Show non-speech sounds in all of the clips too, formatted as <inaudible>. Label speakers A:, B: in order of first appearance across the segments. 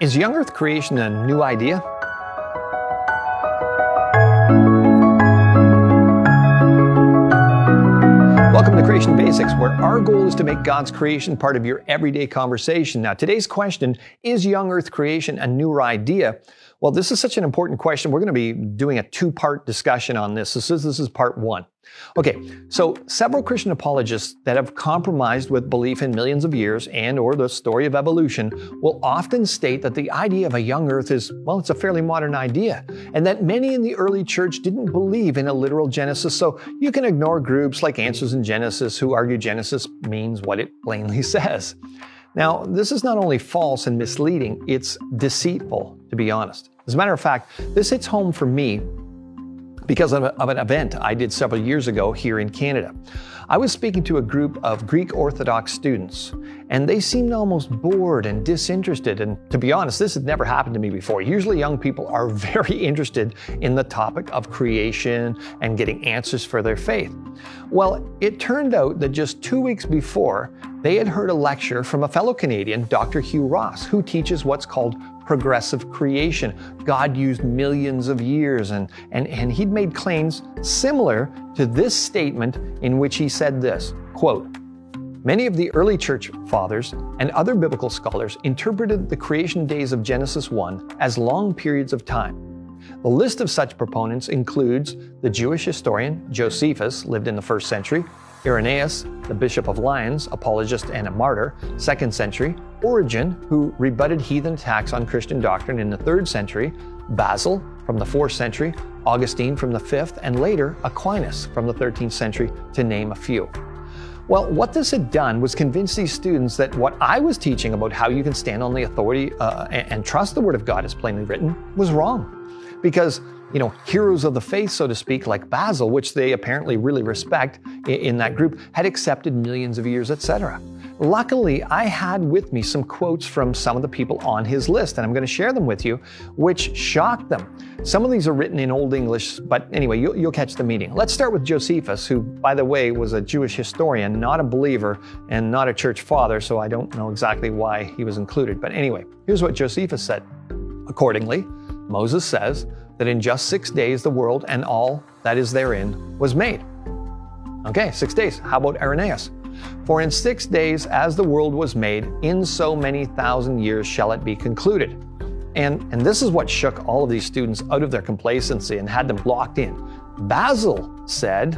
A: Is young earth creation a new idea? Welcome to Creation Basics, where our goal is to make God's creation part of your everyday conversation. Now, today's question is young earth creation a new idea? Well, this is such an important question. We're going to be doing a two part discussion on this. This is, this is part one. Okay, so several Christian apologists that have compromised with belief in millions of years and or the story of evolution will often state that the idea of a young earth is, well, it's a fairly modern idea, and that many in the early church didn't believe in a literal Genesis, so you can ignore groups like Answers in Genesis who argue Genesis means what it plainly <laughs> says. Now, this is not only false and misleading, it's deceitful, to be honest. As a matter of fact, this hits home for me because of, an event I did several years ago here in Canada. I was speaking to a group of Greek Orthodox students, and they seemed almost bored and disinterested. And to be honest, this had never happened to me before. Usually, young people are <laughs> very interested in the topic of creation and getting answers for their faith. Well, it turned out that just two weeks before, they had heard a lecture from a fellow Canadian, Dr. Hugh Ross, who teaches what's called progressive creation. God used millions of years, and, and, and he'd made claims similar to this statement in which he said this quote, Many of the early church fathers and other biblical scholars interpreted the creation days of Genesis 1 as long periods of time. The list of such proponents includes the Jewish historian Josephus, lived in the first century, Irenaeus, the Bishop of Lyons, apologist and a martyr, 2nd century, Origen, who rebutted heathen attacks on Christian doctrine in the 3rd century, Basil from the 4th century, Augustine from the 5th, and later Aquinas from the 13th century, to name a few. Well, what this had done was convince these students that what I was teaching about how you can stand on the authority uh, and, and trust the Word of God as plainly written was wrong. Because you know, heroes of the faith, so to speak, like Basil, which they apparently really respect in that group, had accepted millions of years, etc. Luckily, I had with me some quotes from some of the people on his list, and I'm going to share them with you, which shocked them. Some of these are written in Old English, but anyway, you'll, you'll catch the meaning. Let's start with Josephus, who, by the way, was a Jewish historian, not a believer, and not a church father, so I don't know exactly why he was included. But anyway, here's what Josephus said. Accordingly, Moses says that in just six days the world and all that is therein was made. Okay, six days. How about Irenaeus? For in six days, as the world was made, in so many thousand years shall it be concluded. And, and this is what shook all of these students out of their complacency and had them locked in. Basil said,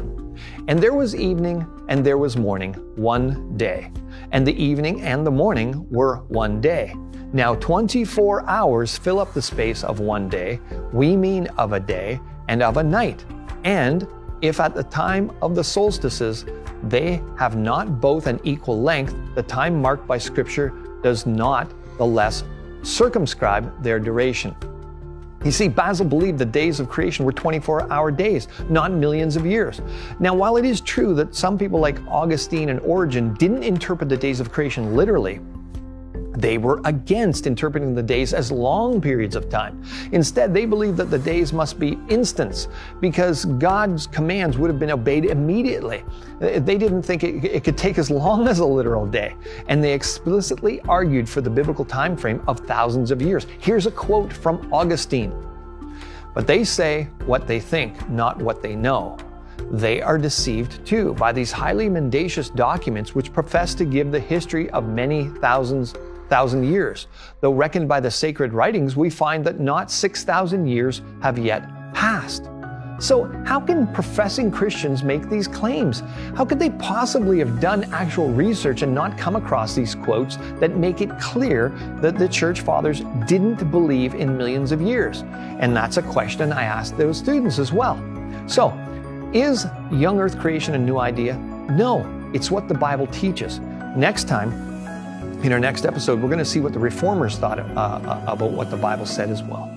A: And there was evening and there was morning, one day. And the evening and the morning were one day. Now, 24 hours fill up the space of one day. We mean of a day and of a night. And if at the time of the solstices they have not both an equal length, the time marked by Scripture does not the less circumscribe their duration. You see, Basil believed the days of creation were 24 hour days, not millions of years. Now, while it is true that some people like Augustine and Origen didn't interpret the days of creation literally, they were against interpreting the days as long periods of time. Instead, they believed that the days must be instants because God's commands would have been obeyed immediately. They didn't think it, it could take as long as a literal day, and they explicitly argued for the biblical time frame of thousands of years. Here's a quote from Augustine. But they say what they think, not what they know they are deceived too by these highly mendacious documents which profess to give the history of many thousands thousand years. Though reckoned by the sacred writings, we find that not 6,000 years have yet passed. So, how can professing Christians make these claims? How could they possibly have done actual research and not come across these quotes that make it clear that the church fathers didn't believe in millions of years? And that's a question I asked those students as well. So, is young earth creation a new idea? No, it's what the Bible teaches. Next time, in our next episode, we're going to see what the reformers thought uh, uh, about what the Bible said as well.